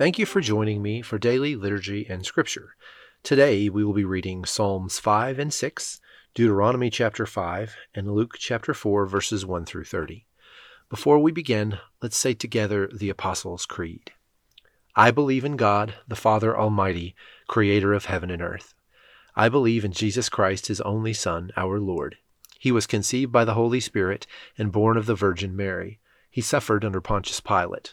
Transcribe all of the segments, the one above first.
Thank you for joining me for daily liturgy and scripture. Today we will be reading Psalms 5 and 6, Deuteronomy chapter 5, and Luke chapter 4, verses 1 through 30. Before we begin, let's say together the Apostles' Creed. I believe in God, the Father Almighty, creator of heaven and earth. I believe in Jesus Christ, his only Son, our Lord. He was conceived by the Holy Spirit and born of the Virgin Mary. He suffered under Pontius Pilate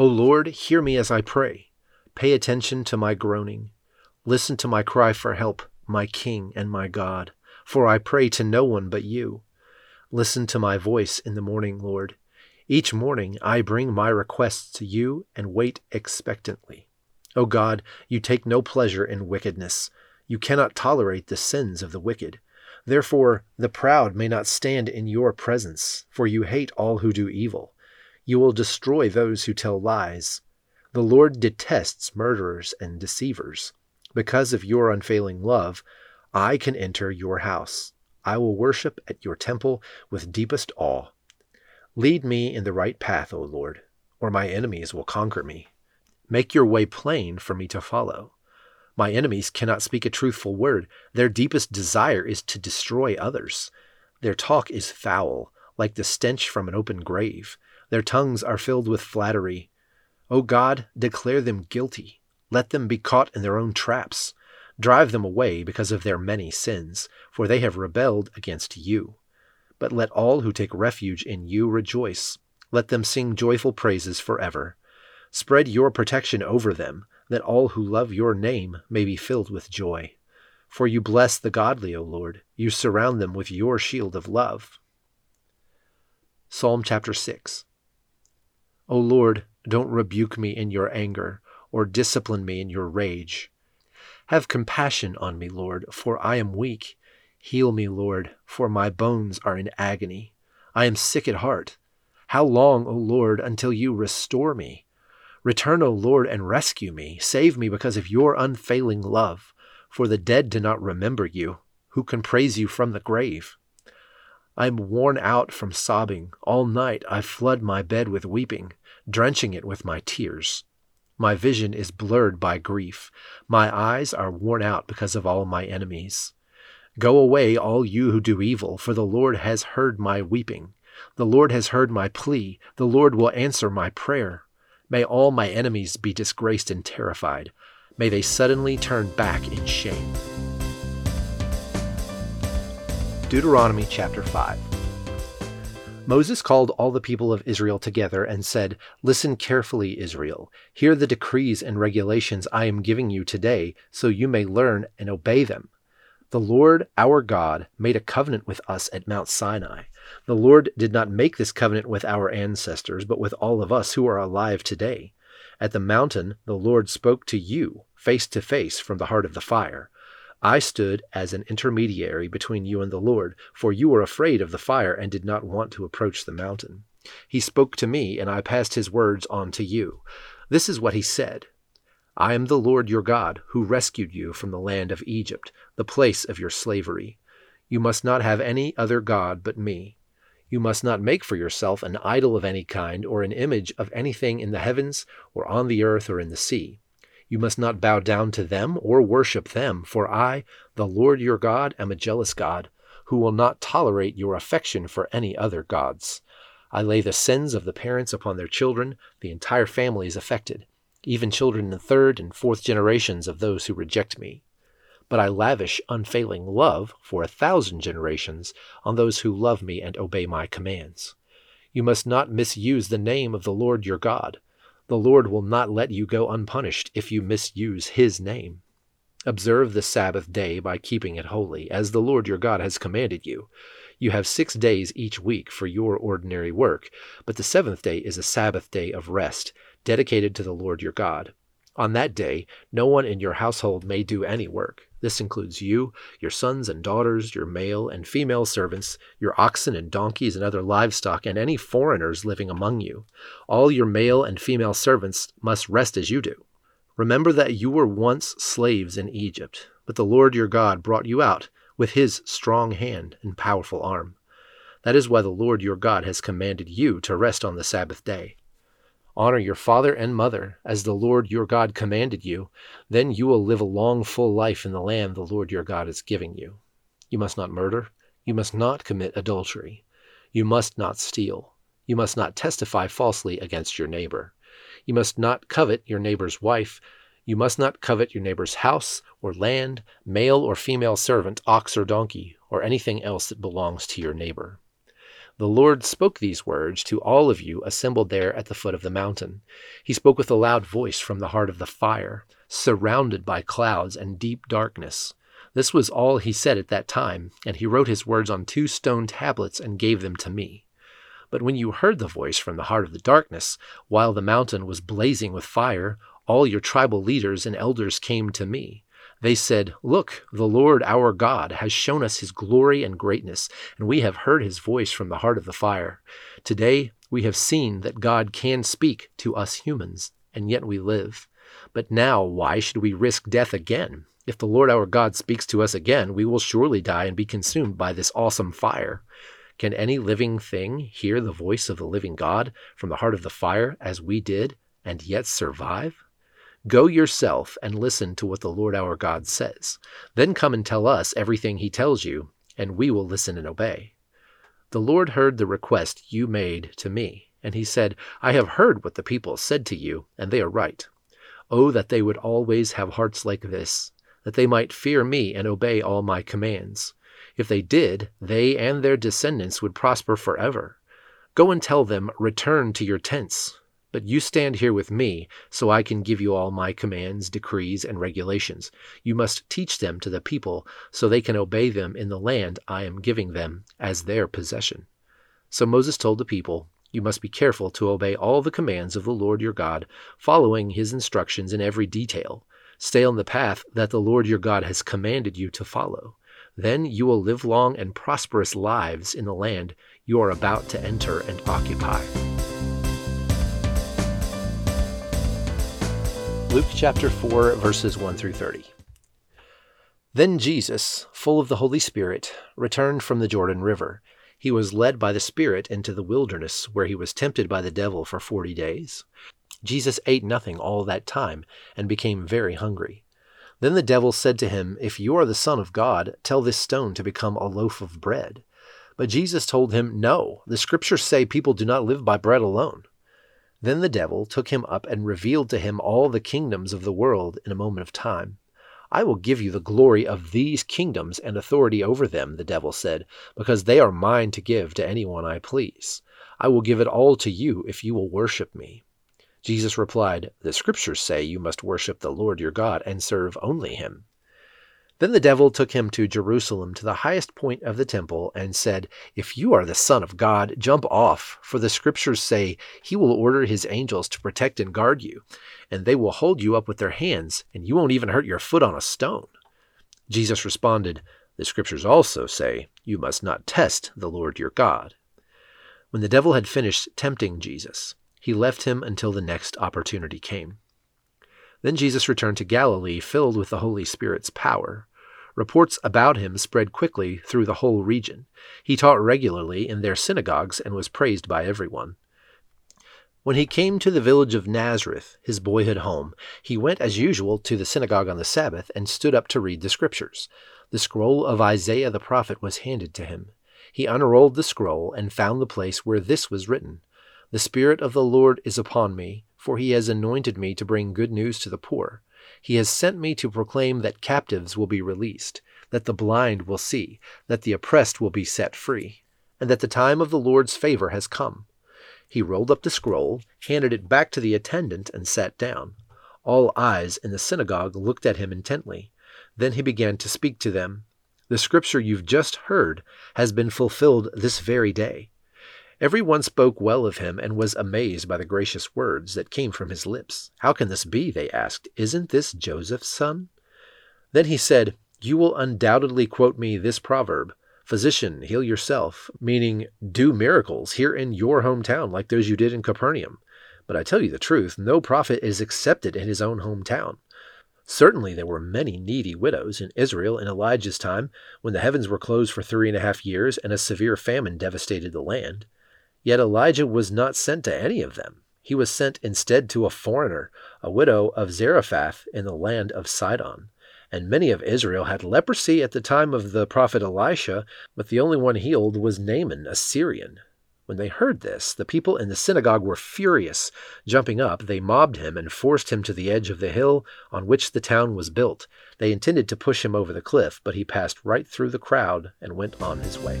O Lord, hear me as I pray. Pay attention to my groaning. Listen to my cry for help, my King and my God, for I pray to no one but you. Listen to my voice in the morning, Lord. Each morning I bring my requests to you and wait expectantly. O God, you take no pleasure in wickedness. You cannot tolerate the sins of the wicked. Therefore, the proud may not stand in your presence, for you hate all who do evil. You will destroy those who tell lies. The Lord detests murderers and deceivers. Because of your unfailing love, I can enter your house. I will worship at your temple with deepest awe. Lead me in the right path, O Lord, or my enemies will conquer me. Make your way plain for me to follow. My enemies cannot speak a truthful word. Their deepest desire is to destroy others. Their talk is foul, like the stench from an open grave. Their tongues are filled with flattery. O God, declare them guilty. Let them be caught in their own traps. Drive them away because of their many sins, for they have rebelled against you. But let all who take refuge in you rejoice. Let them sing joyful praises forever. Spread your protection over them, that all who love your name may be filled with joy. For you bless the godly, O Lord. You surround them with your shield of love. Psalm chapter 6 O Lord, don't rebuke me in your anger, or discipline me in your rage. Have compassion on me, Lord, for I am weak. Heal me, Lord, for my bones are in agony. I am sick at heart. How long, O Lord, until you restore me? Return, O Lord, and rescue me. Save me because of your unfailing love. For the dead do not remember you. Who can praise you from the grave? I am worn out from sobbing. All night I flood my bed with weeping, drenching it with my tears. My vision is blurred by grief. My eyes are worn out because of all my enemies. Go away, all you who do evil, for the Lord has heard my weeping. The Lord has heard my plea. The Lord will answer my prayer. May all my enemies be disgraced and terrified. May they suddenly turn back in shame. Deuteronomy chapter 5. Moses called all the people of Israel together and said, Listen carefully, Israel. Hear the decrees and regulations I am giving you today, so you may learn and obey them. The Lord our God made a covenant with us at Mount Sinai. The Lord did not make this covenant with our ancestors, but with all of us who are alive today. At the mountain, the Lord spoke to you, face to face, from the heart of the fire. I stood as an intermediary between you and the Lord, for you were afraid of the fire and did not want to approach the mountain. He spoke to me, and I passed his words on to you. This is what he said I am the Lord your God, who rescued you from the land of Egypt, the place of your slavery. You must not have any other God but me. You must not make for yourself an idol of any kind or an image of anything in the heavens or on the earth or in the sea. You must not bow down to them or worship them, for I, the Lord your God, am a jealous God, who will not tolerate your affection for any other gods. I lay the sins of the parents upon their children, the entire family is affected, even children in the third and fourth generations of those who reject me. But I lavish unfailing love for a thousand generations on those who love me and obey my commands. You must not misuse the name of the Lord your God the Lord will not let you go unpunished if you misuse his name. Observe the Sabbath day by keeping it holy, as the Lord your God has commanded you. You have six days each week for your ordinary work, but the seventh day is a Sabbath day of rest, dedicated to the Lord your God. On that day, no one in your household may do any work. This includes you, your sons and daughters, your male and female servants, your oxen and donkeys and other livestock, and any foreigners living among you. All your male and female servants must rest as you do. Remember that you were once slaves in Egypt, but the Lord your God brought you out with his strong hand and powerful arm. That is why the Lord your God has commanded you to rest on the Sabbath day. Honor your father and mother, as the Lord your God commanded you. Then you will live a long, full life in the land the Lord your God is giving you. You must not murder. You must not commit adultery. You must not steal. You must not testify falsely against your neighbor. You must not covet your neighbor's wife. You must not covet your neighbor's house or land, male or female servant, ox or donkey, or anything else that belongs to your neighbor. The Lord spoke these words to all of you assembled there at the foot of the mountain. He spoke with a loud voice from the heart of the fire, surrounded by clouds and deep darkness. This was all he said at that time, and he wrote his words on two stone tablets and gave them to me. But when you heard the voice from the heart of the darkness, while the mountain was blazing with fire, all your tribal leaders and elders came to me. They said, Look, the Lord our God has shown us his glory and greatness, and we have heard his voice from the heart of the fire. Today we have seen that God can speak to us humans, and yet we live. But now why should we risk death again? If the Lord our God speaks to us again, we will surely die and be consumed by this awesome fire. Can any living thing hear the voice of the living God from the heart of the fire as we did, and yet survive? Go yourself and listen to what the Lord our God says. Then come and tell us everything he tells you, and we will listen and obey. The Lord heard the request you made to me, and he said, I have heard what the people said to you, and they are right. Oh, that they would always have hearts like this, that they might fear me and obey all my commands. If they did, they and their descendants would prosper forever. Go and tell them, Return to your tents. But you stand here with me, so I can give you all my commands, decrees, and regulations. You must teach them to the people, so they can obey them in the land I am giving them as their possession. So Moses told the people, You must be careful to obey all the commands of the Lord your God, following his instructions in every detail. Stay on the path that the Lord your God has commanded you to follow. Then you will live long and prosperous lives in the land you are about to enter and occupy. Luke chapter 4, verses 1 through 30. Then Jesus, full of the Holy Spirit, returned from the Jordan River. He was led by the Spirit into the wilderness, where he was tempted by the devil for forty days. Jesus ate nothing all that time, and became very hungry. Then the devil said to him, If you are the Son of God, tell this stone to become a loaf of bread. But Jesus told him, No, the Scriptures say people do not live by bread alone. Then the devil took him up and revealed to him all the kingdoms of the world in a moment of time. I will give you the glory of these kingdoms and authority over them, the devil said, because they are mine to give to anyone I please. I will give it all to you if you will worship me. Jesus replied, The scriptures say you must worship the Lord your God and serve only him. Then the devil took him to Jerusalem to the highest point of the temple and said, If you are the Son of God, jump off, for the scriptures say he will order his angels to protect and guard you, and they will hold you up with their hands, and you won't even hurt your foot on a stone. Jesus responded, The scriptures also say, You must not test the Lord your God. When the devil had finished tempting Jesus, he left him until the next opportunity came. Then Jesus returned to Galilee filled with the Holy Spirit's power. Reports about him spread quickly through the whole region. He taught regularly in their synagogues and was praised by everyone. When he came to the village of Nazareth, his boyhood home, he went as usual to the synagogue on the Sabbath and stood up to read the Scriptures. The scroll of Isaiah the prophet was handed to him. He unrolled the scroll and found the place where this was written The Spirit of the Lord is upon me, for he has anointed me to bring good news to the poor. He has sent me to proclaim that captives will be released, that the blind will see, that the oppressed will be set free, and that the time of the Lord's favor has come. He rolled up the scroll, handed it back to the attendant, and sat down. All eyes in the synagogue looked at him intently. Then he began to speak to them. The scripture you've just heard has been fulfilled this very day. Every one spoke well of him and was amazed by the gracious words that came from his lips. How can this be? They asked. Isn't this Joseph's son? Then he said, You will undoubtedly quote me this proverb Physician, heal yourself, meaning do miracles here in your hometown like those you did in Capernaum. But I tell you the truth, no prophet is accepted in his own hometown. Certainly there were many needy widows in Israel in Elijah's time, when the heavens were closed for three and a half years and a severe famine devastated the land. Yet Elijah was not sent to any of them. He was sent instead to a foreigner, a widow of Zarephath in the land of Sidon. And many of Israel had leprosy at the time of the prophet Elisha, but the only one healed was Naaman, a Syrian. When they heard this, the people in the synagogue were furious. Jumping up, they mobbed him and forced him to the edge of the hill on which the town was built. They intended to push him over the cliff, but he passed right through the crowd and went on his way.